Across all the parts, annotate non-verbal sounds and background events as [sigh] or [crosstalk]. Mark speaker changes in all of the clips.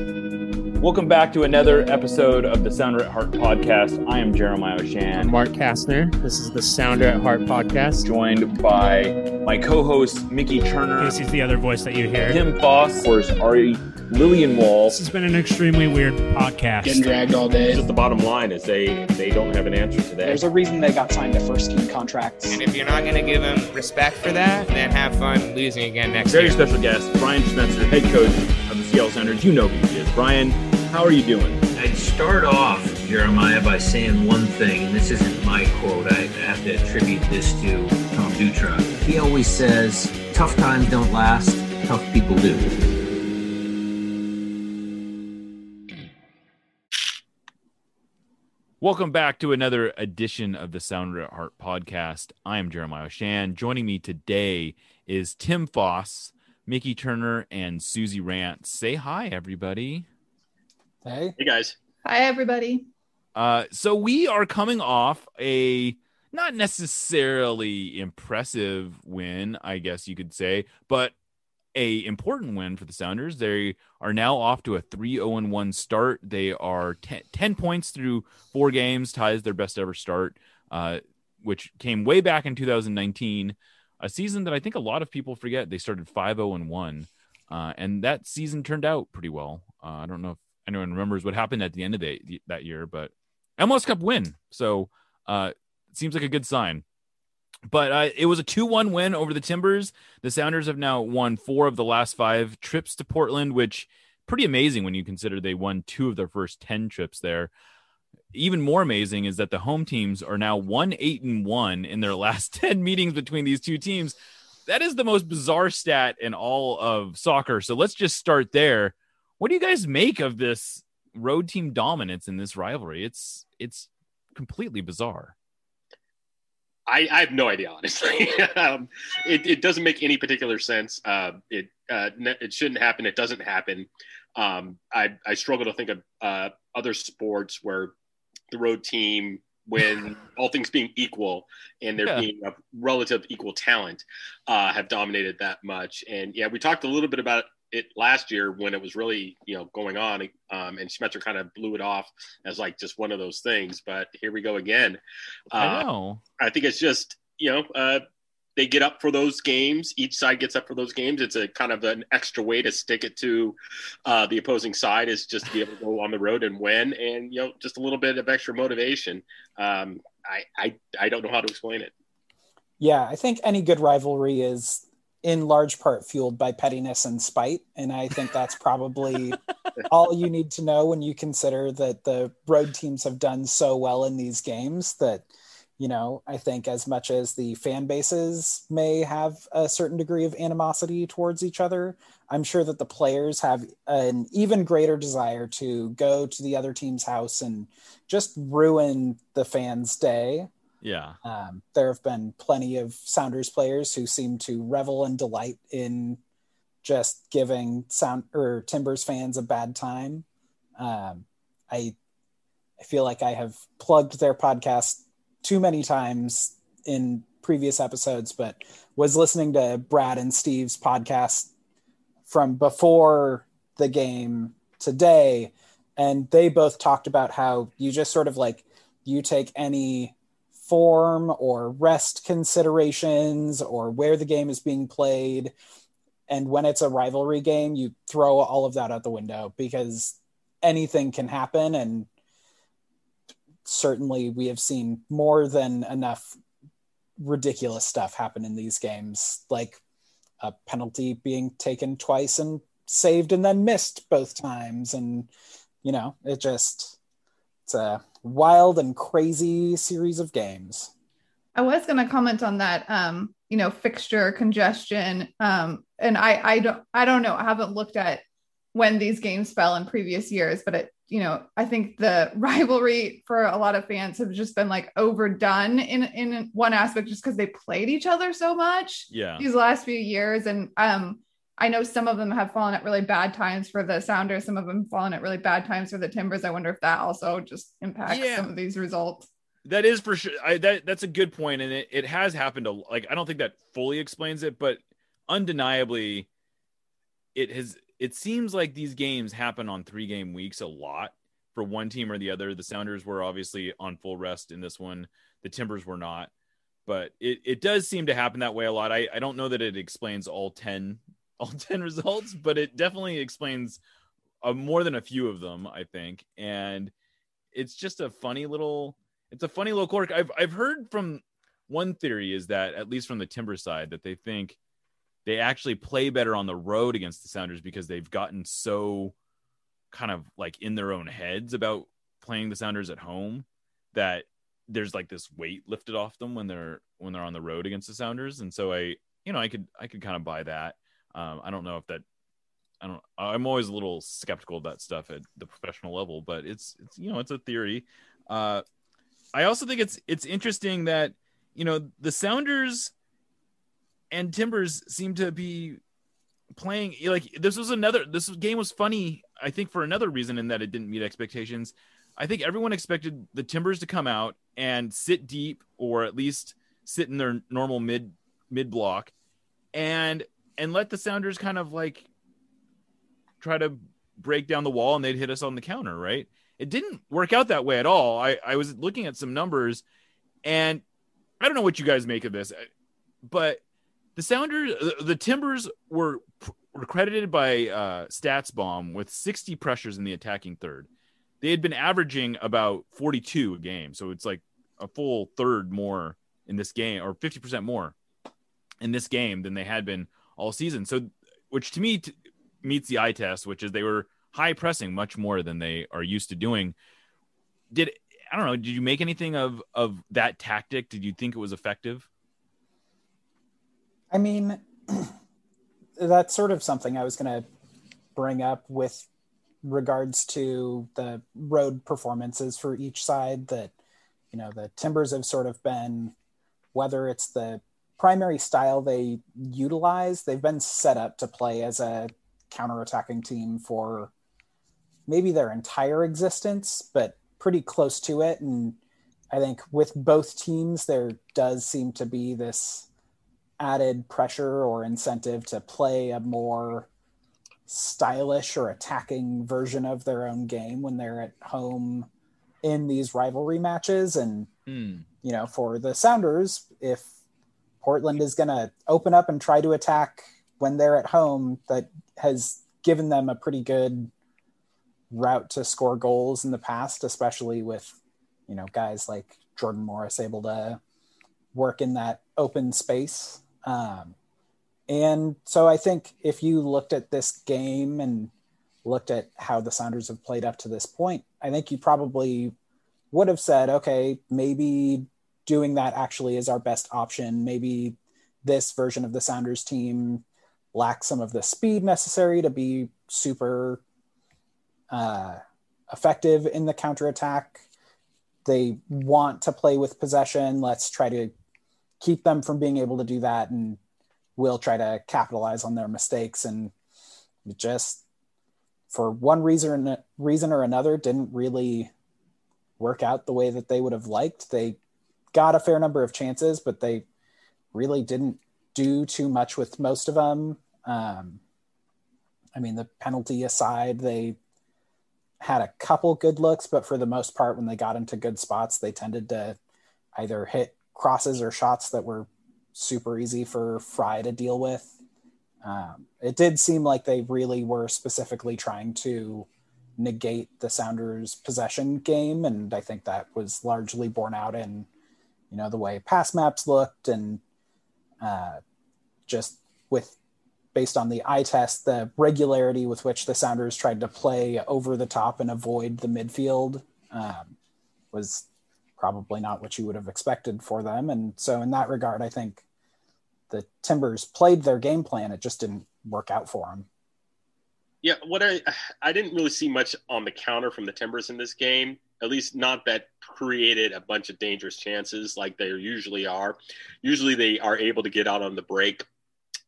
Speaker 1: Welcome back to another episode of the Sounder at Heart podcast. I am Jeremiah
Speaker 2: I'm
Speaker 1: Oshan,
Speaker 2: Mark Kastner. This is the Sounder at Heart podcast.
Speaker 1: joined by my co-host Mickey Turner,
Speaker 2: This is the other voice that you hear.
Speaker 1: Tim Foss, of course, Ari Liljenwall.
Speaker 2: This has been an extremely weird podcast.
Speaker 3: getting dragged all day.
Speaker 4: Just the bottom line is they they don't have an answer to that.
Speaker 3: There's a reason they got signed to first team contracts.
Speaker 5: And if you're not going to give them respect for that, then have fun losing again next year.
Speaker 1: Very
Speaker 5: year.
Speaker 1: special guest, Brian Schmetzer, head coach of the Seattle Sounders. You know who he is. Brian, how are you doing?
Speaker 6: I'd start off, Jeremiah, by saying one thing, and this isn't my quote. I have to attribute this to Tom Dutra. He always says, tough times don't last, tough people do.
Speaker 1: Welcome back to another edition of the Sounder at Heart podcast. I am Jeremiah Oshan. Joining me today is Tim Foss, Mickey Turner, and Susie Rantz. Say hi, everybody.
Speaker 3: Hey,
Speaker 4: hey guys,
Speaker 7: Hi, everybody.
Speaker 1: Uh, so we are coming off a not necessarily impressive win, I guess you could say, but a important win for the Sounders. They are now off to a 3-0-1 start. They are 10, 10 points through four games, ties their best ever start, uh, which came way back in 2019, a season that I think a lot of people forget. They started 5-0-1, uh, and that season turned out pretty well. Uh, I don't know if anyone remembers what happened at the end of the, that year, but MLS Cup win. So uh, seems like a good sign. But uh, it was a 2 1 win over the Timbers. The Sounders have now won four of the last five trips to Portland, which pretty amazing when you consider they won two of their first 10 trips there. Even more amazing is that the home teams are now 1 8 and 1 in their [laughs] last 10 meetings between these two teams. That is the most bizarre stat in all of soccer. So let's just start there. What do you guys make of this road team dominance in this rivalry? It's it's completely bizarre.
Speaker 4: I, I have no idea honestly. [laughs] um, it, it doesn't make any particular sense. Uh, it uh, it shouldn't happen. It doesn't happen. Um, I I struggle to think of uh, other sports where the road team, when [laughs] all things being equal and there
Speaker 1: Yeah.
Speaker 4: being a relative equal talent, uh, have dominated that much. And yeah, we talked a little bit about it last year when it was really you know going on, um, and Schmetzer kind of blew it off as like just one of those things. But here we go again.
Speaker 1: I
Speaker 4: Uh,
Speaker 1: know.
Speaker 4: I think it's just you know uh, they get up for those games. Each side gets up for those games. It's a kind of an extra way to stick it to uh, the opposing side is just to be able to go on the road and win, and you know just a little bit of extra motivation. Um, I, I I don't know how to explain it.
Speaker 3: yeah, I think any good rivalry is in large part fueled by pettiness and spite. And I think that's probably [laughs] all you need to know when you consider that the road teams have done so well in these games that, you know, I think as much as the fan bases may have a certain degree of animosity towards each other, I'm sure that the players have an even greater desire to go to the other team's house and just ruin the fans' day.
Speaker 1: Yeah.
Speaker 3: Um, there have been plenty of Sounders players who seem to revel and delight in just giving Sound or Timbers fans a bad time. Um, I I feel like I have plugged their podcast too many times in previous episodes, but was listening to Brad and Steve's podcast from before the game today, and they both talked about how you just sort of like you take any form or rest considerations or where the game is being played. And when it's a rivalry game, you throw all of that out the window because anything can happen. And certainly we have seen more than enough ridiculous stuff happen in these games, like a penalty being taken twice and saved and then missed both times. And, you know, it just, it's a wild and crazy series of games.
Speaker 7: I was going to comment on that, um, you know, fixture congestion. Um, and I, I don't, I don't know. I haven't looked at when these games fell in previous years, but it, you know, I think the [laughs] rivalry for a lot of fans have just been like overdone in in one aspect, just because they played each other so much
Speaker 1: Yeah.
Speaker 7: these last few years. And um, I know some of them have fallen at really bad times for the Sounders. Some of them fallen at really bad times for the Timbers. I wonder if that also just impacts
Speaker 1: Yeah.
Speaker 7: some of these results.
Speaker 1: That is for sure. I, that that's a good point, and it, it has happened. To, like I don't think that fully explains it, but undeniably, it has it seems like these games happen on three game weeks a lot for one team or the other. The Sounders were obviously on full rest in this one. The Timbers were not, but it, it does seem to happen that way a lot. I, I don't know that it explains all 10, [laughs] all 10 results, but it definitely explains uh, more than a few of them, I think. And it's just a funny little, it's a funny little quirk. I've, I've heard from one theory is that at least from the Timber side that they think they actually play better on the road against the Sounders because they've gotten so kind of like in their own heads about playing the Sounders at home that there's like this weight lifted off them when they're when they're on the road against the Sounders, and so I you know I could I could kind of buy that. Um, I don't know if that I don't I'm always a little skeptical of that stuff at the professional level, but it's it's you know it's a theory. Uh, I also think it's it's interesting that you know the Sounders and Timbers seem to be playing like this was another this game was funny I think for another reason in that it didn't meet expectations. I think everyone expected the Timbers to come out and sit deep or at least sit in their normal mid mid block and and let the Sounders kind of like try to break down the wall and they'd hit us on the counter, right? It didn't work out that way at all. I, I was looking at some numbers and I don't know what you guys make of this, but the Sounders, the Timbers were were credited by uh, StatsBomb with 60 pressures in the attacking third. They had been averaging about 42 a game, so it's like a full third more in this game, or 50% more in this game than they had been all season. So, which to me t- meets the eye test, which is they were high pressing much more than they are used to doing. Did I don't know? Did you make anything of of that tactic? Did you think it was effective?
Speaker 3: I mean, [clears throat] that's sort of something I was going to bring up with regards to the road performances for each side. That you know the Timbers have sort of been, whether it's the primary style they utilize, they've been set up to play as a counterattacking team for maybe their entire existence, but pretty close to it. And I think with both teams, there does seem to be this added pressure or incentive to play a more stylish or attacking version of their own game when they're at home in these rivalry matches. And,
Speaker 1: Mm.
Speaker 3: you know, for the Sounders, if Portland is going to open up and try to attack when they're at home, that has given them a pretty good route to score goals in the past, especially with, you know, guys like Jordan Morris able to work in that open space. Um, and so I think if you looked at this game and looked at how the Sounders have played up to this point, I think you probably would have said, okay, maybe doing that actually is our best option. Maybe this version of the Sounders team lacks some of the speed necessary to be super uh, effective in the counterattack. They want to play with possession. Let's try to keep them from being able to do that and we'll try to capitalize on their mistakes. And just for one reason reason or another didn't really work out the way that they would have liked. They got a fair number of chances but they really didn't do too much with most of them. Um, i mean the penalty aside they had a couple good looks but for the most part when they got into good spots they tended to either hit crosses or shots that were super easy for Frei to deal with. Um, it did seem like they really were specifically trying to negate the Sounders' possession game, and I think that was largely borne out in, you know, the way pass maps looked and uh, just with based on the eye test, the regularity with which the Sounders tried to play over the top and avoid the midfield um, was probably not what you would have expected for them. And so, in that regard, I think the Timbers played their game plan. It just didn't work out for them.
Speaker 4: Yeah, what I I didn't really see much on the counter from the Timbers in this game. At least not that created a bunch of dangerous chances like they usually are. Usually they are able to get out on the break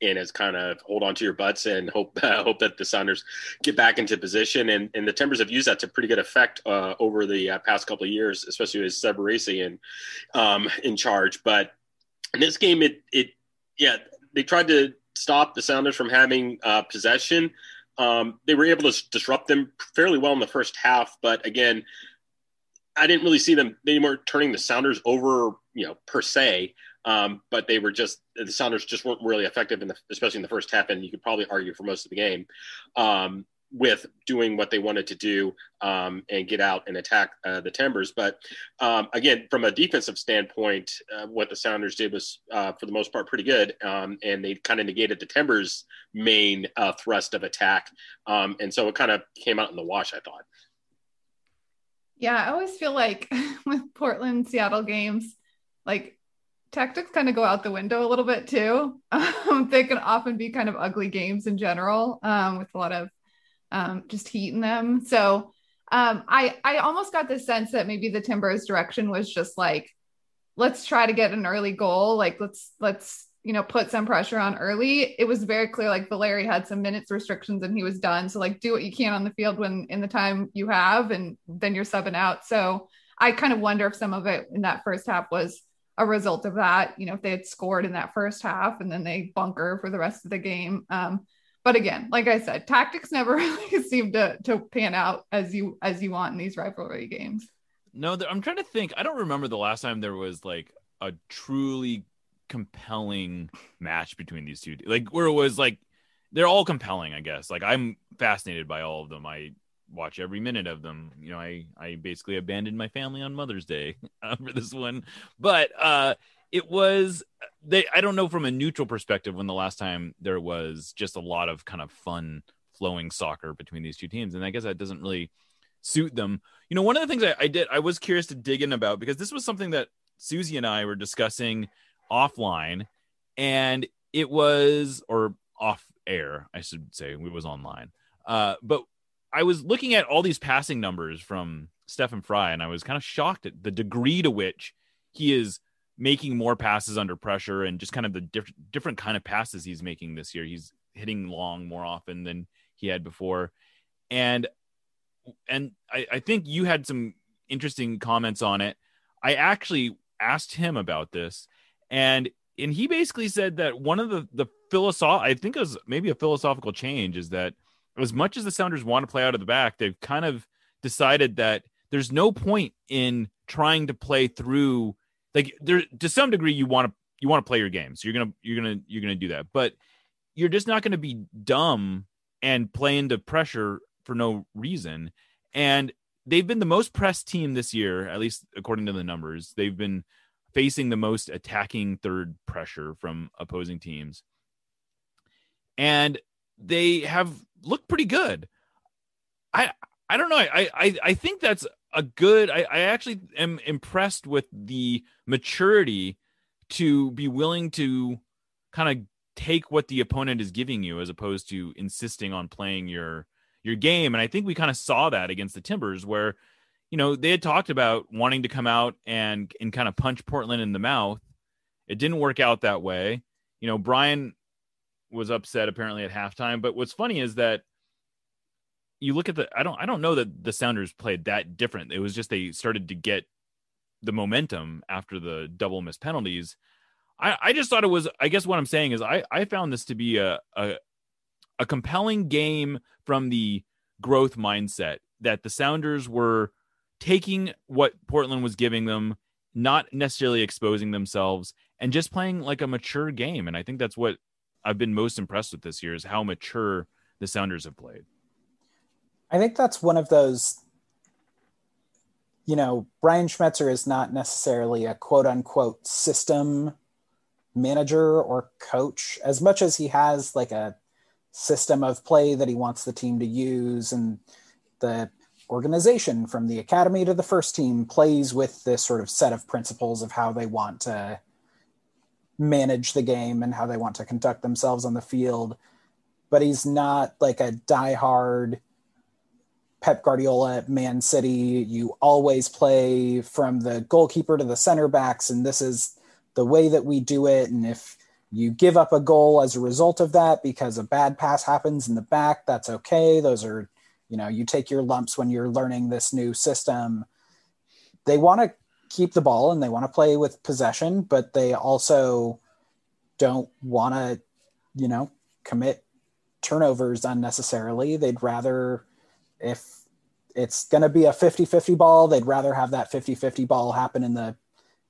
Speaker 4: and it's kind of hold on to your butts and hope [laughs] uh, hope that the Sounders get back into position. And, and the Timbers have used that to pretty good effect uh, over the uh, past couple of years, especially with Seb in um, in charge. But in this game, it it yeah they tried to stop the Sounders from having uh, possession, Um, they were able to disrupt them fairly well in the first half, but again, I didn't really see them. They weren't turning the Sounders over, you know, per se. Um, but they were just the Sounders just weren't really effective in the, especially in the first half, and you could probably argue for most of the game. Um, with doing what they wanted to do um, and get out and attack uh, the Timbers. But um, again, from a defensive standpoint, uh, what the Sounders did was, uh, for the most part, pretty good. Um, and they kind of negated the Timbers' main uh, thrust of attack. Um, and so it kind of came out in the wash, I thought.
Speaker 7: Yeah, I always feel like [laughs] with Portland Seattle games, like tactics kind of go out the window a little bit too. [laughs] Um, they can often be kind of ugly games in general, um, with a lot of um, just heat in them. So um, I I almost got the sense that maybe the Timbers direction was just like, let's try to get an early goal. Like let's let's you know put some pressure on early. It was very clear like Valeri had some minutes restrictions and he was done. So like do what you can on the field when in the time you have, and then you're subbing out. So I kind of wonder if some of it in that first half was a result of that. You know, if they had scored in that first half and then they bunker for the rest of the game. Um, but again, like I said, tactics never [laughs] really seem to to pan out as you as you want in these rivalry games.
Speaker 1: No, I'm trying to think. I don't remember the last time there was like a truly compelling match between these two. Like where it was like they're all compelling, I guess. Like I'm fascinated by all of them. I watch every minute of them. You know, I I basically abandoned my family on Mother's Day [laughs] uh, for this one, but uh, it was they i don't know from a neutral perspective when the last time there was just a lot of kind of fun flowing soccer between these two teams. And i guess that doesn't really suit them. You know one of the things I, I did i was curious to dig in about because this was something that susie and i were discussing offline. And it was or off air i should say it was online. Uh, but i was looking at all these passing numbers from Stefan Frei, and i was kind of shocked at the degree to which he is making more passes under pressure and just kind of the diff- different kind of passes he's making this year. He's hitting long more often than he had before. And and I, I think you had some interesting comments on it. I actually asked him about this and and he basically said that one of the the philosoph I think it was maybe a philosophical change is that as much as the Sounders want to play out of the back, they've kind of decided that there's no point in trying to play through like there to some degree you want to you want to play your game so you're gonna you're gonna you're gonna do that. But you're just not gonna be dumb and play into pressure for no reason. And they've been the most pressed team this year at least according to the numbers. They've been facing the most attacking third pressure from opposing teams. And they have looked pretty good. I i don't know. I i i think that's a good I, I actually am impressed with the maturity to be willing to kind of take what the opponent is giving you as opposed to insisting on playing your your game. And i think we kind of saw that against the timbers where you know they had talked about wanting to come out and and kind of punch portland in the mouth. It didn't work out that way. You know brian was upset apparently at halftime but what's funny is that you look at the I don't I don't know that the Sounders played that different. It was just they started to get the momentum after the double missed penalties. I, I just thought it was I guess what I'm saying is I, I found this to be a, a a compelling game from the growth mindset that the Sounders were taking what Portland was giving them, not necessarily exposing themselves, and just playing like a mature game. And I think that's what I've been most impressed with this year is how mature the Sounders have played.
Speaker 3: I think that's one of those. You know, Brian Schmetzer is not necessarily a quote unquote system manager or coach as much as he has like a system of play that he wants the team to use and the organization from the academy to the first team plays with this sort of set of principles of how they want to manage the game and how they want to conduct themselves on the field but he's not like a diehard Pep Guardiola at Man City, you always play from the goalkeeper to the center backs, and this is the way that we do it. And if you give up a goal as a result of that because a bad pass happens in the back, that's okay. Those are, you know, you take your lumps when you're learning this new system. They want to keep the ball and they want to play with possession, but they also don't want to, you know, commit turnovers unnecessarily. They'd rather, if it's going to be a 50 50 ball, they'd rather have that 50 50 ball happen in the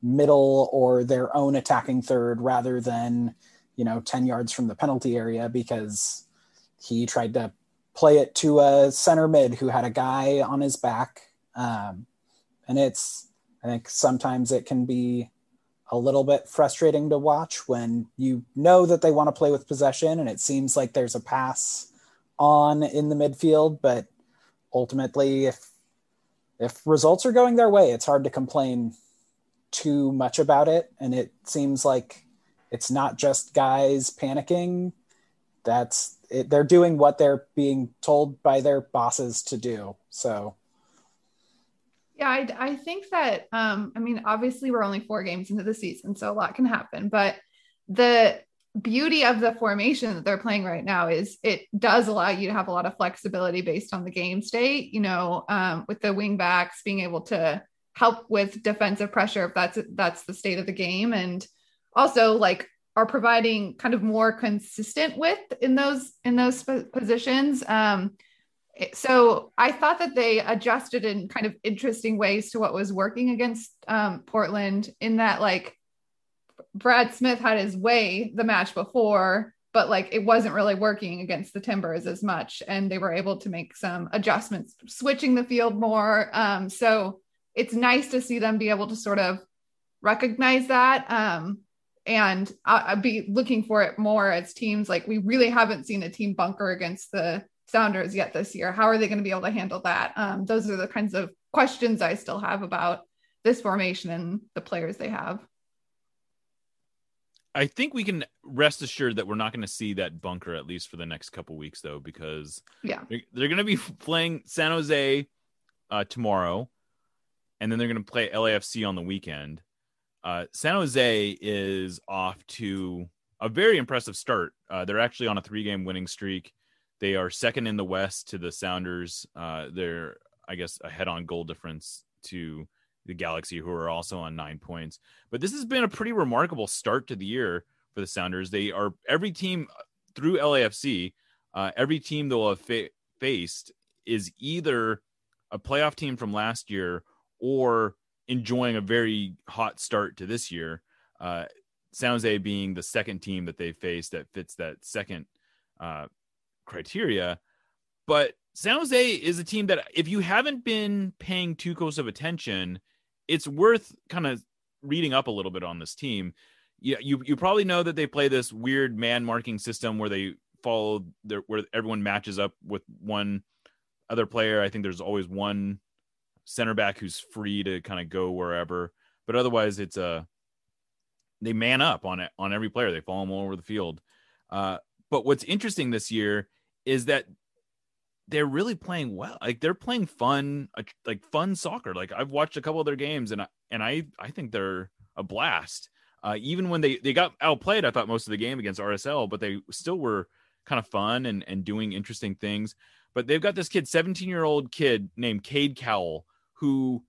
Speaker 3: middle or their own attacking third rather than, you know, 10 yards from the penalty area because he tried to play it to a center mid who had a guy on his back. Um, and it's, I think sometimes it can be a little bit frustrating to watch when you know that they want to play with possession and it seems like there's a pass on in the midfield, but ultimately if if results are going their way, it's hard to complain too much about it. And it seems like it's not just guys panicking. That's it, they're doing what they're being told by their bosses to do. So
Speaker 7: yeah, I, I think that, um, I mean, obviously we're only four games into the season, so a lot can happen, but the beauty of the formation that they're playing right now is it does allow you to have a lot of flexibility based on the game state, you know, um, with the wing backs being able to help with defensive pressure if that's, that's the state of the game. And also like are providing kind of more consistent width in those, in those positions. Um, so I thought that they adjusted in kind of interesting ways to what was working against um, Portland in that like Brad Smith had his way the match before, but like it wasn't really working against the Timbers as much. And they were able to make some adjustments, switching the field more. Um, so it's nice to see them be able to sort of recognize that. Um, and I'd be looking for it more as teams like we really haven't seen a team bunker against the Sounders yet this year. How are they going to be able to handle that? Um, those are the kinds of questions I still have about this formation and the players they have.
Speaker 1: I think we can rest assured that we're not going to see that bunker at least for the next couple weeks, though, because
Speaker 7: yeah,
Speaker 1: they're, they're going to be [laughs] playing San Jose uh, tomorrow, and then they're going to play LAFC on the weekend. Uh, San Jose is off to a very impressive start. Uh, they're actually on a three-game winning streak. They are second in the West to the Sounders. Uh, they're, I guess, ahead on goal difference to the Galaxy, who are also on nine points. But this has been a pretty remarkable start to the year for the Sounders. They are every team through LAFC, uh, every team they'll have fa- faced is either a playoff team from last year or enjoying a very hot start to this year. Uh, San Jose being the second team that they faced that fits that second uh, criteria. But San Jose is a team that, if you haven't been paying too close of attention, it's worth kind of reading up a little bit on this team. Yeah, you you probably know that they play this weird man marking system where they follow their where everyone matches up with one other player. I think there's always one center back who's free to kind of go wherever, but otherwise it's a they man up on it on every player. They follow them all over the field. Uh, but what's interesting this year is that they're really playing well. Like they're playing fun, like fun soccer. Like I've watched a couple of their games, and I and I I think they're a blast. Uh, even when they they got outplayed, I thought most of the game against RSL, but they still were kind of fun and and doing interesting things. But they've got this kid, 17 year old kid named Cade Cowell, who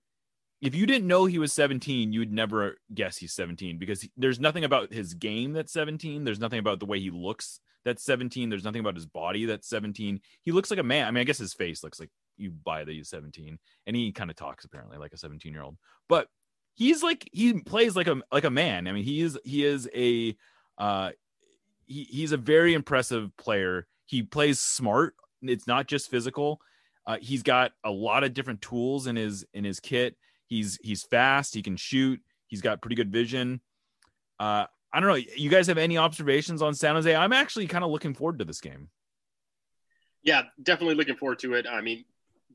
Speaker 1: if you didn't know he was 17, you would never guess he's 17 because he, there's nothing about his game that's 17. There's nothing about the way he looks that's 17. There's nothing about his body that's 17. He looks like a man. I mean, I guess his face looks like you buy that he's 17, and he kind of talks apparently like a 17 year old. But he's like he plays like a like a man. I mean, he is he is a uh he, he's a very impressive player. He plays smart. It's not just physical. Uh, he's got a lot of different tools in his in his kit He's he's fast. He can shoot. He's got pretty good vision. Uh, I don't know. You guys have any observations on San Jose? I'm actually kind of looking forward to this game.
Speaker 4: Yeah, definitely looking forward to it. I mean,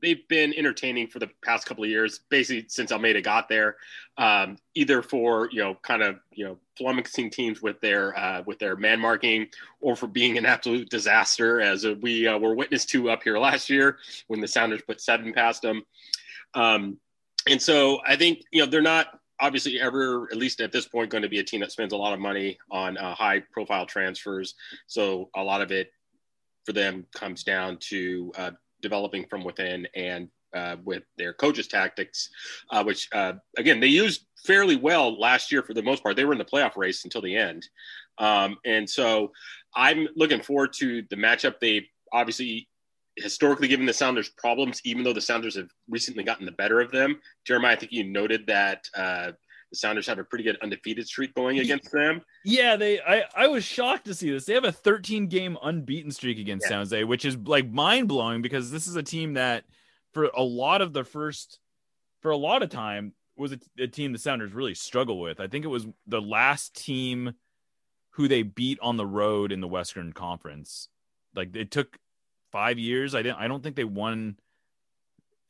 Speaker 4: they've been entertaining for the past couple of years, basically since Almeyda got there. Um, either for you know, kind of you know, flummoxing teams with their uh, with their man marking, or for being an absolute disaster, as we uh, were witness to up here last year when the Sounders put seven past them. Um, and so I think you know they're not obviously ever, at least at this point, going to be a team that spends a lot of money on uh, high profile transfers. So a lot of it for them comes down to uh, developing from within and uh, with their coaches' tactics, uh, which uh, again they used fairly well last year for the most part. They were in the playoff race until the end, Um, and so I'm looking forward to the matchup. They obviously historically given the Sounders problems, even though the Sounders have recently gotten the better of them. Jeremiah, I think you noted that uh, the Sounders have a pretty good undefeated streak going against them.
Speaker 1: Yeah, they. I I was shocked to see this. They have a 13 game unbeaten streak against
Speaker 4: Yeah.
Speaker 1: San Jose, which is like mind blowing because this is a team that, for a lot of the first, for a lot of time, was a, a team the Sounders really struggle with. I think it was the last team who they beat on the road in the Western Conference. Like it took five years. I didn't. I don't think they won.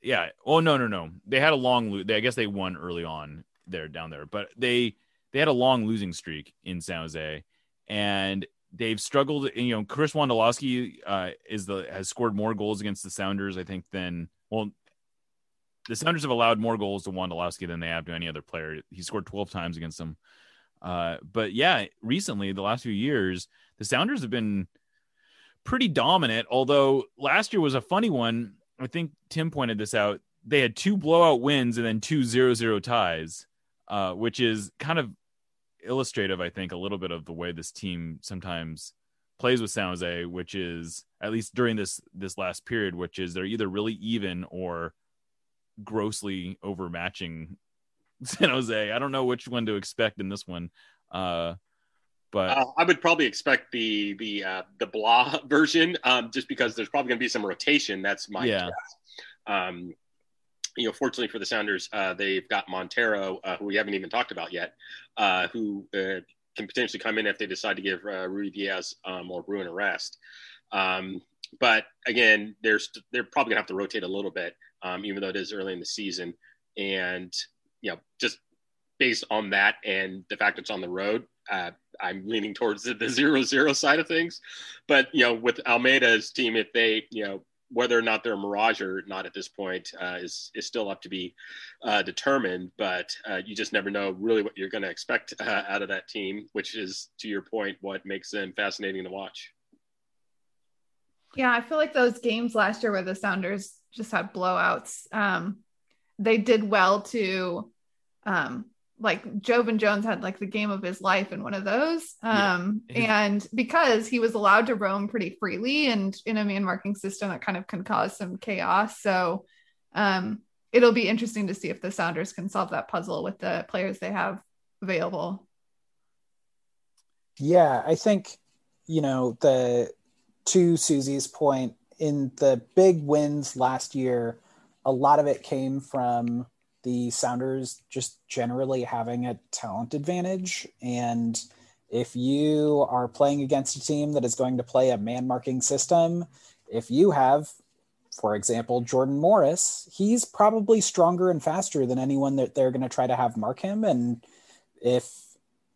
Speaker 1: Yeah. Oh no no no. They had a long. lo- They, I guess they won early on there down there, but they they had a long losing streak in San Jose, and they've struggled. You know, Chris Wondolowski uh, is the has scored more goals against the Sounders, I think, than well. The Sounders have allowed more goals to Wondolowski than they have to any other player. He scored 12 times against them. Uh, but yeah, recently, the last few years, the Sounders have been pretty dominant. Although last year was a funny one. I think Tim pointed this out. They had two blowout wins and then two zero zero ties, uh, which is kind of illustrative, I think, a little bit of the way this team sometimes plays with San Jose, which is at least during this this last period, which is they're either really even or grossly overmatching [laughs] San Jose. I don't know which one to expect in this one. Uh, but
Speaker 4: Uh, I would probably expect the the uh, the blah [laughs] version, um, just because there's probably going to be some rotation. That's my
Speaker 1: Yeah.
Speaker 4: guess. Um, you know, fortunately for the Sounders, uh, they've got Montero, uh, who we haven't even talked about yet, uh, who uh, can potentially come in if they decide to give uh, Ruidiaz um, or Bruin a rest. Um, but again, there's they're probably gonna have to rotate a little bit, um, even though it is early in the season, and you know, just based on that and the fact it's on the road, uh, I'm leaning towards the, the zero zero side of things. But you know, with Almeyda's team, if they you know whether or not they're a mirage or not at this point uh, is is still up to be uh, determined. But uh, you just never know really what you're going to expect uh, out of that team, which is to your point what makes them fascinating to watch.
Speaker 7: Yeah, I feel like those games last year where the Sounders just had blowouts, um, they did well to um like Joevin Jones had like the game of his life in one of those. Um
Speaker 1: Yeah.
Speaker 7: And because he was allowed to roam pretty freely and in a man marking system that kind of can cause some chaos. So um it'll be interesting to see if the Sounders can solve that puzzle with the players they have available.
Speaker 3: Yeah, I think, you know, the to Susie's point, in the big wins last year, a lot of it came from the Sounders just generally having a talent advantage. And if you are playing against a team that is going to play a man marking system, if you have, for example, Jordan Morris, he's probably stronger and faster than anyone that they're going to try to have mark him. And if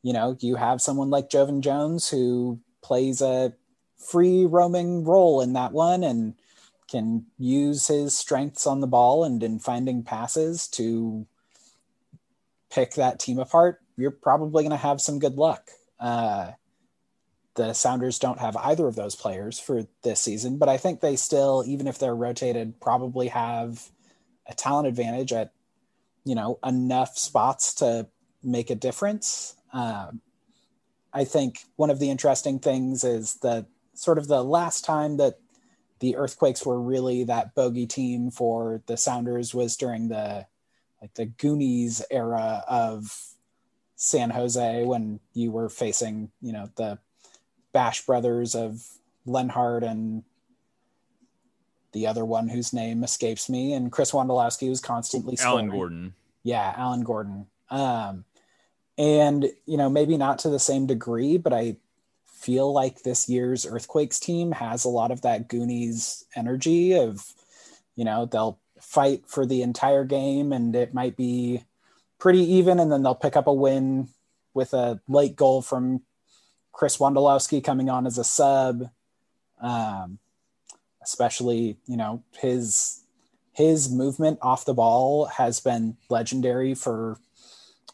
Speaker 3: you know, you have someone like Joevin Jones who plays a free roaming role in that one and can use his strengths on the ball and in finding passes to pick that team apart. You're probably going to have some good luck. Uh, the Sounders don't have either of those players for this season, but I think they still, even if they're rotated, probably have a talent advantage at, you know, enough spots to make a difference. Um, I think one of the interesting things is that sort of the last time that the Earthquakes were really that bogey team for the Sounders was during the like the Goonies era of San Jose when you were facing, you know, the Bash brothers of Lenhart and the other one whose name escapes me, and Chris Wondolowski was constantly
Speaker 1: Alan. Gordon.
Speaker 3: Yeah, Alan Gordon. Um, and you know, maybe not to the same degree, but I feel like this year's Earthquakes team has a lot of that Goonies energy of, you know, they'll fight for the entire game and it might be pretty even, and then they'll pick up a win with a late goal from Chris Wondolowski coming on as a sub. Um, especially, you know, his his movement off the ball has been legendary for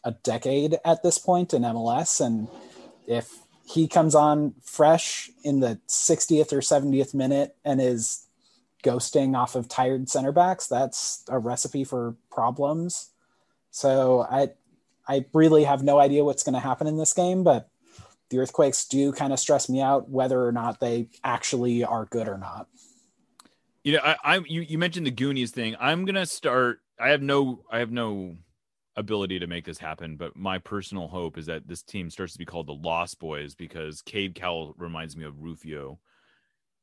Speaker 3: a decade at this point in MLS. And if he comes on fresh in the 60th or 70th minute and is ghosting off of tired center backs, that's a recipe for problems. So I I really have no idea what's going to happen in this game, but the Earthquakes do kind of stress me out, whether or not they actually are good or not.
Speaker 1: You know, I, I you, you mentioned the Goonies thing. I'm gonna start. I have no, I have no ability to make this happen, but my personal hope is that this team starts to be called the Lost Boys because Cade Cowell reminds me of Rufio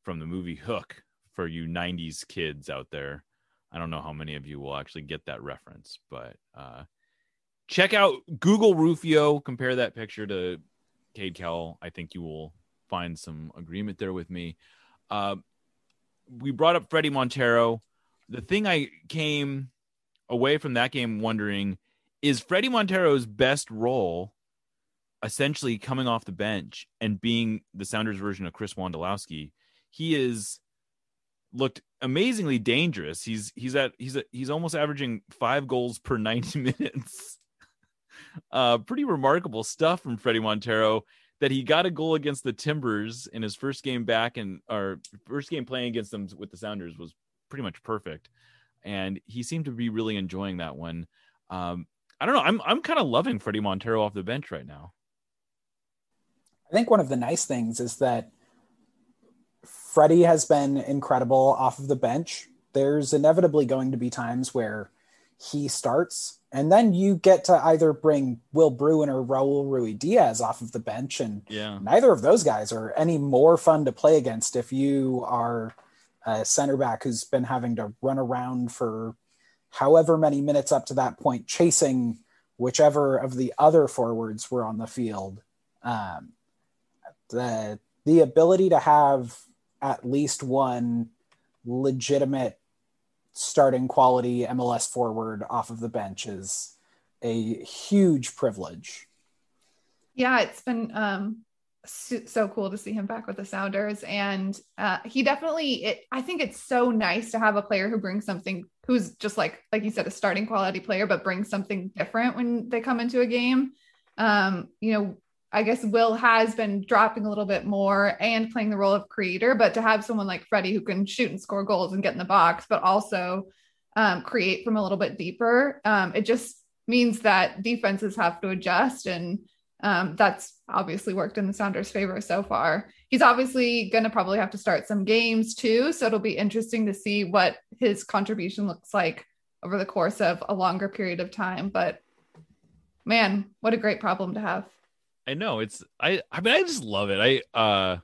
Speaker 1: from the movie Hook. For you '90s kids out there, I don't know how many of you will actually get that reference, but uh, check out Google Rufio. Compare that picture to Cade Cowell. I think you will find some agreement there with me. Uh, we brought up Freddie Montero. The thing I came away from that game wondering is Freddie Montero's best role essentially coming off the bench and being the Sounders version of Chris Wondolowski. He is looked amazingly dangerous. He's he's at he's at, he's almost averaging 5 goals per [laughs] 90 minutes. [laughs] uh pretty remarkable stuff from Freddie Montero that he got a goal against the Timbers in his first game back and our first game playing against them with the Sounders was pretty much perfect. And he seemed to be really enjoying that one. Um, I don't know. I'm I'm kind of loving Freddie Montero off the bench right now.
Speaker 3: I think one of the nice things is that Freddie has been incredible off of the bench. There's inevitably going to be times where he starts, and then you get to either bring Will Bruin or Raul Ruidiaz off of the bench, and
Speaker 1: Yeah.
Speaker 3: neither of those guys are any more fun to play against if you are a center back who's been having to run around for however many minutes up to that point, chasing whichever of the other forwards were on the field. Um, the the ability to have at least one legitimate starting quality MLS forward off of the bench is a huge privilege.
Speaker 7: Yeah, it's been um so, cool to see him back with the Sounders, and uh, he definitely. It, I think it's so nice to have a player who brings something, who's just like like you said, a starting quality player, but brings something different when they come into a game. Um, you know, I guess Will has been dropping a little bit more and playing the role of creator, but to have someone like Freddie who can shoot and score goals and get in the box, but also um, create from a little bit deeper, um, it just means that defenses have to adjust and um, that's obviously worked in the Sounders' favor so far. He's obviously going to probably have to start some games too. So it'll be interesting to see what his contribution looks like over the course of a longer period of time. But man, what a great problem to have.
Speaker 1: I know it's I I mean I just love it. I uh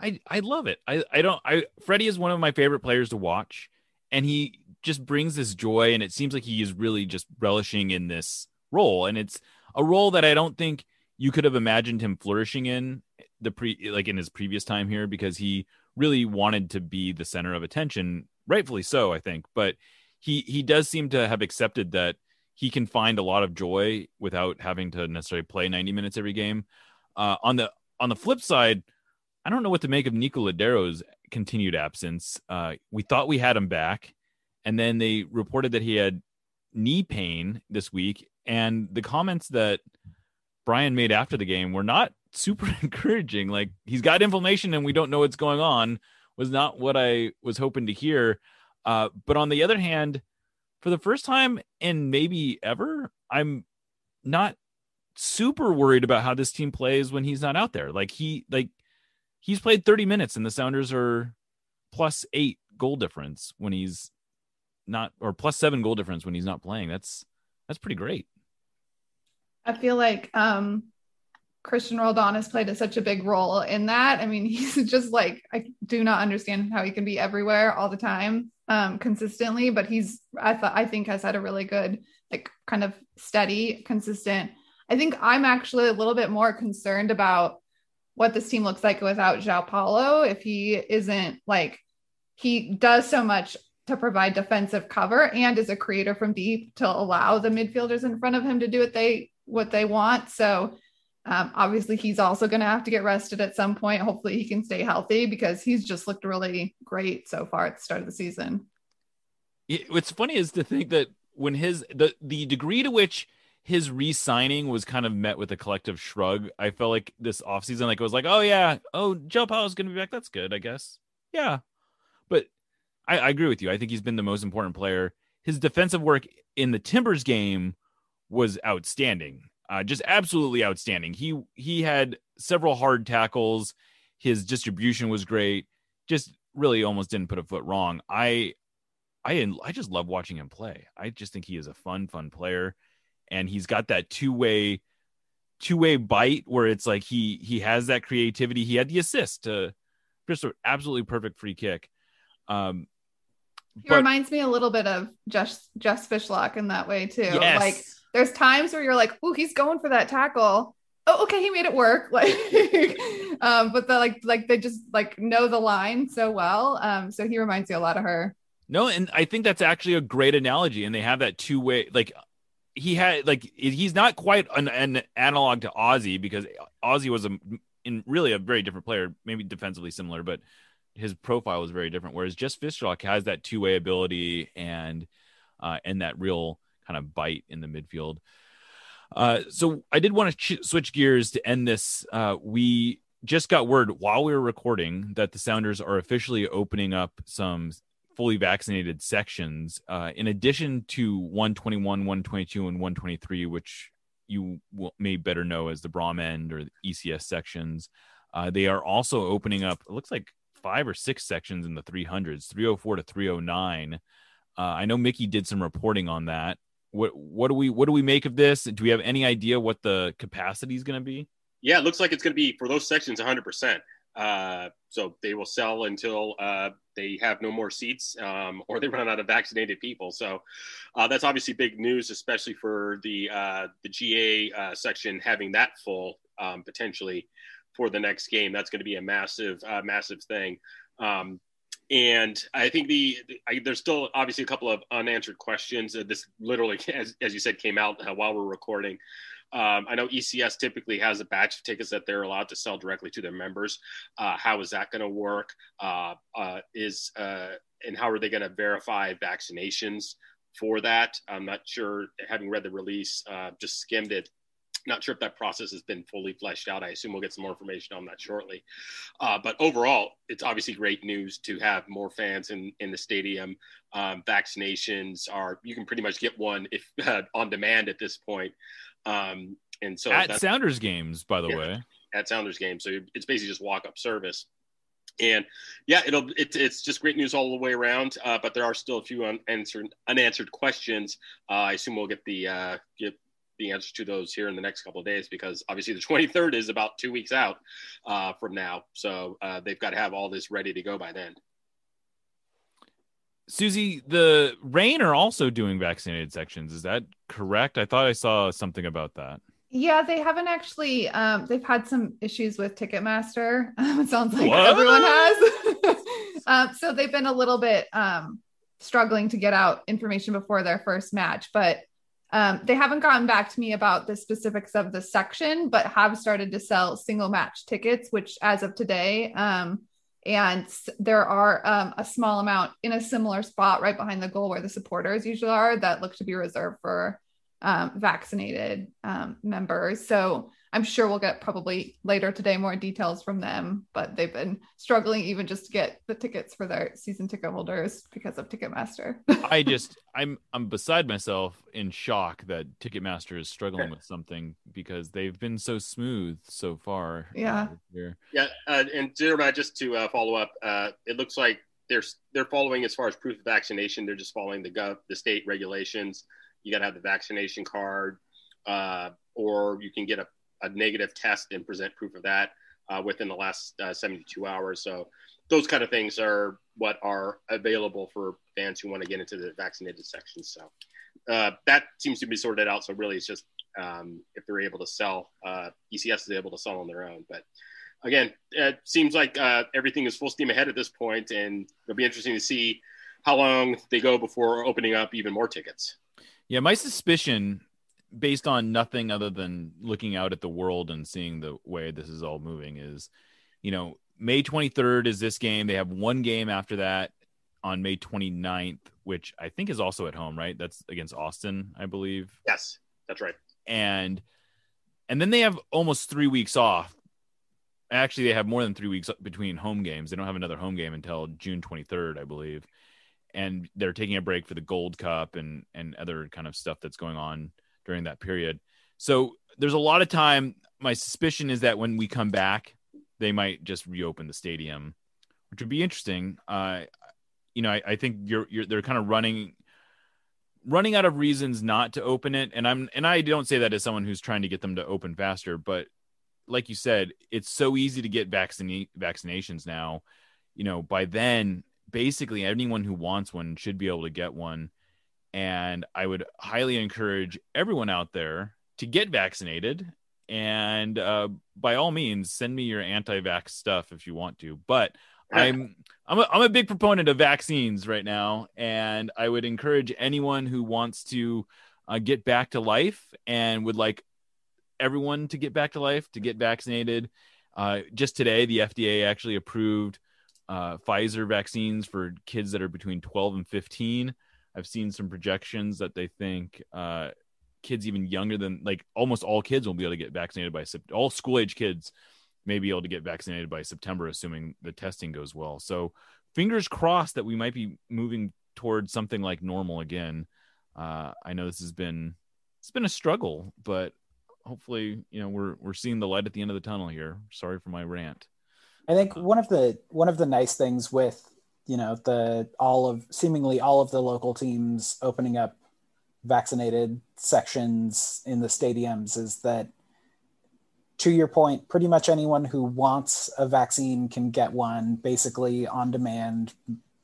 Speaker 1: I I love it. I I don't I Freddie is one of my favorite players to watch and he just brings this joy and it seems like he is really just relishing in this role and it's a role that I don't think you could have imagined him flourishing in the pre like in his previous time here because he really wanted to be the center of attention rightfully so I think but he he does seem to have accepted that he can find a lot of joy without having to necessarily play 90 minutes every game. Uh, on the on the flip side, I don't know what to make of Nico Lodeiro's continued absence. Uh, we thought we had him back, and then they reported that he had knee pain this week. And the comments that Brian made after the game were not [laughs] super encouraging. Like he's got inflammation and we don't know what's going on was not what I was hoping to hear. Uh, but on the other hand, for the first time in maybe ever, I'm not super worried about how this team plays when he's not out there. Like he like he's played 30 minutes and the Sounders are plus 8 goal difference when he's not or plus 7 goal difference when he's not playing. That's that's pretty great.
Speaker 7: I feel like um, Cristian Roldan has played a, such a big role in that. I mean, [laughs] he's just like I do not understand how he can be everywhere all the time um, consistently, but he's I thought I think has had a really good like kind of steady, consistent. I think I'm actually a little bit more concerned about what this team looks like without João Paulo if he isn't like he does so much to provide defensive cover and is a creator from deep to allow the midfielders in front of him to do what they what they want. So um, obviously he's also going to have to get rested at some point. Hopefully he can stay healthy because he's just looked really great so far at the start of the season.
Speaker 1: What's funny is to think that when his the the degree to which his re-signing was kind of met with a collective shrug. I felt like this offseason, like it was like, oh yeah, oh João Paulo's gonna be back. That's good, I guess. Yeah. But I, I agree with you. I think he's been the most important player. His defensive work in the Timbers game was outstanding. uh, just absolutely outstanding. He he had several hard tackles. His distribution was great. Just really almost didn't put a foot wrong. I I I just love watching him play. I just think he is a fun fun player, and he's got that two way two way bite where it's like he he has that creativity. He had the assist to just an absolutely perfect free kick. Um,
Speaker 7: He
Speaker 1: but-
Speaker 7: reminds me a little bit of Jess Jess Fishlock in that way too.
Speaker 1: yes.
Speaker 7: Like there's times where you're like, oh, he's going for that tackle. Oh, okay, he made it work. [laughs] Like, um, but the like, like they just like know the line so well. Um, so he reminds me a lot of her.
Speaker 1: No, and I think that's actually a great analogy. And they have that two way, like he had, like he's not quite an, an analog to Ozzie because Ozzie was a in really a very different player, maybe defensively similar, but his profile was very different. Whereas Jess Fishlock has that two way ability and uh, and that real kind of bite in the midfield. Uh, so I did want to ch- switch gears to end this. Uh, we just got word while we were recording that the Sounders are officially opening up some fully vaccinated sections uh, in addition to 121 122 and 123 which you may better know as the Brougham End or the ecs sections uh, they are also opening up it looks like five or six sections in the 300s 304 to 309 uh, i know mickey did some reporting on that what what do we what do we make of this do we have any idea what the capacity is going to be
Speaker 4: Yeah, it looks like it's going to be for those sections 100%. Uh, so they will sell until uh, they have no more seats um, or they run out of vaccinated people. So uh, that's obviously big news, especially for the uh, the GA uh, section having that full um, potentially for the next game. That's going to be a massive, uh, massive thing. Um, and I think the, I, there's still obviously a couple of unanswered questions. Uh, this literally, [laughs] as, as you said, came out uh, while we're recording. Um, I know ECS typically has a batch of tickets that they're allowed to sell directly to their members. Uh, how is that going to work? Uh, uh, is and how are they going to verify vaccinations for that? I'm not sure. Having read the release, just skimmed it. Not sure if that process has been fully fleshed out. I assume we'll get some more information on that shortly. Uh, but overall, it's obviously great news to have more fans in in the stadium. Um, vaccinations are you can pretty much get one if on demand at this point. Um, and so
Speaker 1: at sounders games by the
Speaker 4: Yeah.
Speaker 1: way
Speaker 4: at Sounders games. So it's basically just walk up service. And yeah, it'll it, it's just great news all the way around. Uh, but there are still a few unanswered unanswered questions. Uh, I assume we'll get the uh, get the answers to those here in the next couple of days because obviously the [laughs] 23rd is about two weeks out uh, from now. So uh, they've got to have all this ready to go by then.
Speaker 1: Susie, the Reign are also doing vaccinated sections. Is that correct? I thought I saw something about that.
Speaker 7: Yeah, they haven't actually. Um, they've had some issues with Ticketmaster. [laughs] it sounds like
Speaker 1: What?
Speaker 7: everyone has. [laughs] um, so they've been a little bit um, struggling to get out information before their first match, but um, they haven't gotten back to me about the specifics of the section, but have started to sell single match tickets, which as of today, um, and there are um, a small amount in a similar spot right behind the goal where the supporters usually are that look to be reserved for um, vaccinated um, members. So I'm sure we'll get probably later today more details from them, but they've been struggling even just to get the tickets for their season ticket holders because of Ticketmaster. [laughs]
Speaker 1: I just I'm I'm beside myself in shock that Ticketmaster is struggling with something because they've been so smooth so far. uh,
Speaker 7: Yeah.
Speaker 1: this year.
Speaker 4: Yeah, uh, and Jeremiah, just to uh, follow up, uh, it looks like they're they're following as far as proof of vaccination. They're just following the gov the state regulations. You got to have the vaccination card, uh, or you can get a, a negative test and present proof of that uh, within the last uh, 72 hours. So those kind of things are what are available for fans who want to get into the vaccinated section. So uh, that seems to be sorted out. So really, it's just um, if they're able to sell, uh, ECS is able to sell on their own, but again, it seems like uh, everything is full steam ahead at this point, and it'll be interesting to see how long they go before opening up even more tickets.
Speaker 1: Yeah, my suspicion, based on nothing other than looking out at the world and seeing the way this is all moving, is you know, May 23rd is this game. They have one game after that on May 29th, which I think is also at home, right? That's against Austin, I believe.
Speaker 4: Yes, that's right.
Speaker 1: And and then they have almost three weeks off. Actually, they have more than three weeks between home games. They don't have another home game until June 23rd, I believe. And they're taking a break for the Gold Cup and and other kind of stuff that's going on during that period. So there's a lot of time. My suspicion is that when we come back, they might just reopen the stadium, which would be interesting. Uh, you know, I, I think you're, you're they're kind of running running out of reasons not to open it and i'm and i don't say that as someone who's trying to get them to open faster but like you said it's so easy to get vaccine vaccinations now you know by then basically anyone who wants one should be able to get one and i would highly encourage everyone out there to get vaccinated and uh, by all means send me your anti-vax stuff if you want to but I'm I'm a, I'm a big proponent of vaccines right now, and I would encourage anyone who wants to uh, get back to life and would like everyone to get back to life to get vaccinated. Uh, just today, the FDA actually approved uh, Pfizer vaccines for kids that are between 12 and 15. I've seen some projections that they think uh, kids even younger than like almost all kids will be able to get vaccinated by all school age kids may be able to get vaccinated by September, assuming the testing goes well. So fingers crossed that we might be moving towards something like normal again. Uh, I know this has been it's been a struggle, but hopefully, you know, we're we're seeing the light at the end of the tunnel here. Sorry for my rant.
Speaker 3: I think one of the one of the nice things with you know the all of seemingly all of the local teams opening up vaccinated sections in the stadiums is that to your point, pretty much anyone who wants a vaccine can get one basically on demand.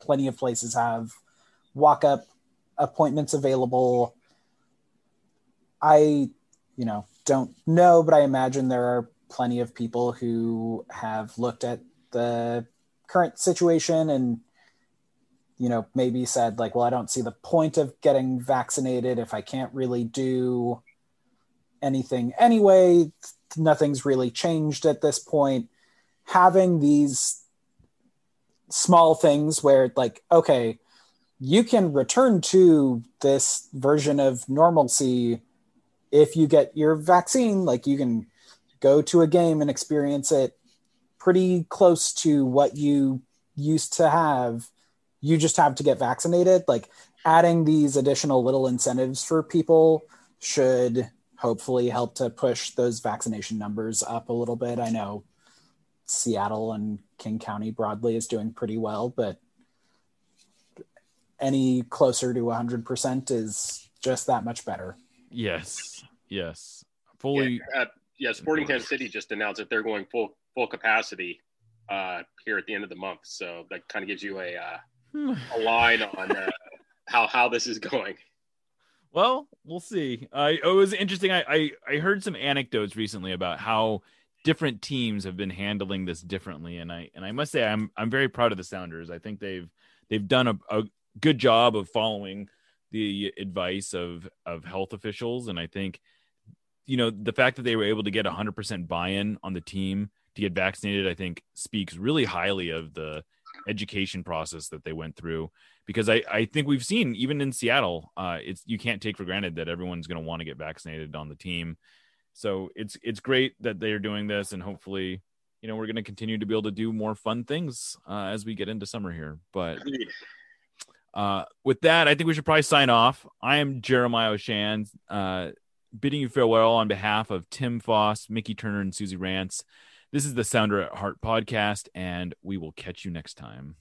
Speaker 3: Plenty of places have walk up appointments available. I, you know, don't know, but I imagine there are plenty of people who have looked at the current situation and you know maybe said like well i don't see the point of getting vaccinated if i can't really do anything anyway. Nothing's really changed at this point. Having these small things where like okay you can return to this version of normalcy if you get your vaccine. Like you can go to a game and experience it pretty close to what you used to have you just have to get vaccinated like adding these additional little incentives for people should hopefully help to push those vaccination numbers up a little bit. I know Seattle and King County broadly is doing pretty well, but any closer to 100% is just that much better.
Speaker 1: Yes. Yes. Fully.
Speaker 4: Yeah, uh, yeah Sporting Kansas City just announced that they're going full full capacity uh, here at the end of the month. So that kind of gives you a uh, a line on uh, how how this is going.
Speaker 1: Well, we'll see. Uh, it was interesting. I, I, I heard some anecdotes recently about how different teams have been handling this differently, and I and I must say I'm I'm very proud of the Sounders. I think they've they've done a, a good job of following the advice of of health officials, and I think you know the fact that they were able to get 100% buy-in on the team to get vaccinated, I think speaks really highly of the education process that they went through because I, I think we've seen even in Seattle, uh, it's you can't take for granted that everyone's going to want to get vaccinated on the team. So it's it's great that they're doing this, and hopefully, you know, we're going to continue to be able to do more fun things uh, as we get into summer here. But uh, with that, I think we should probably sign off. I am Jeremiah Oshan, uh, bidding you farewell on behalf of Tim Foss, Mickey Turner, and Susie Rantz. This is the Sounder at Heart podcast, and we will catch you next time.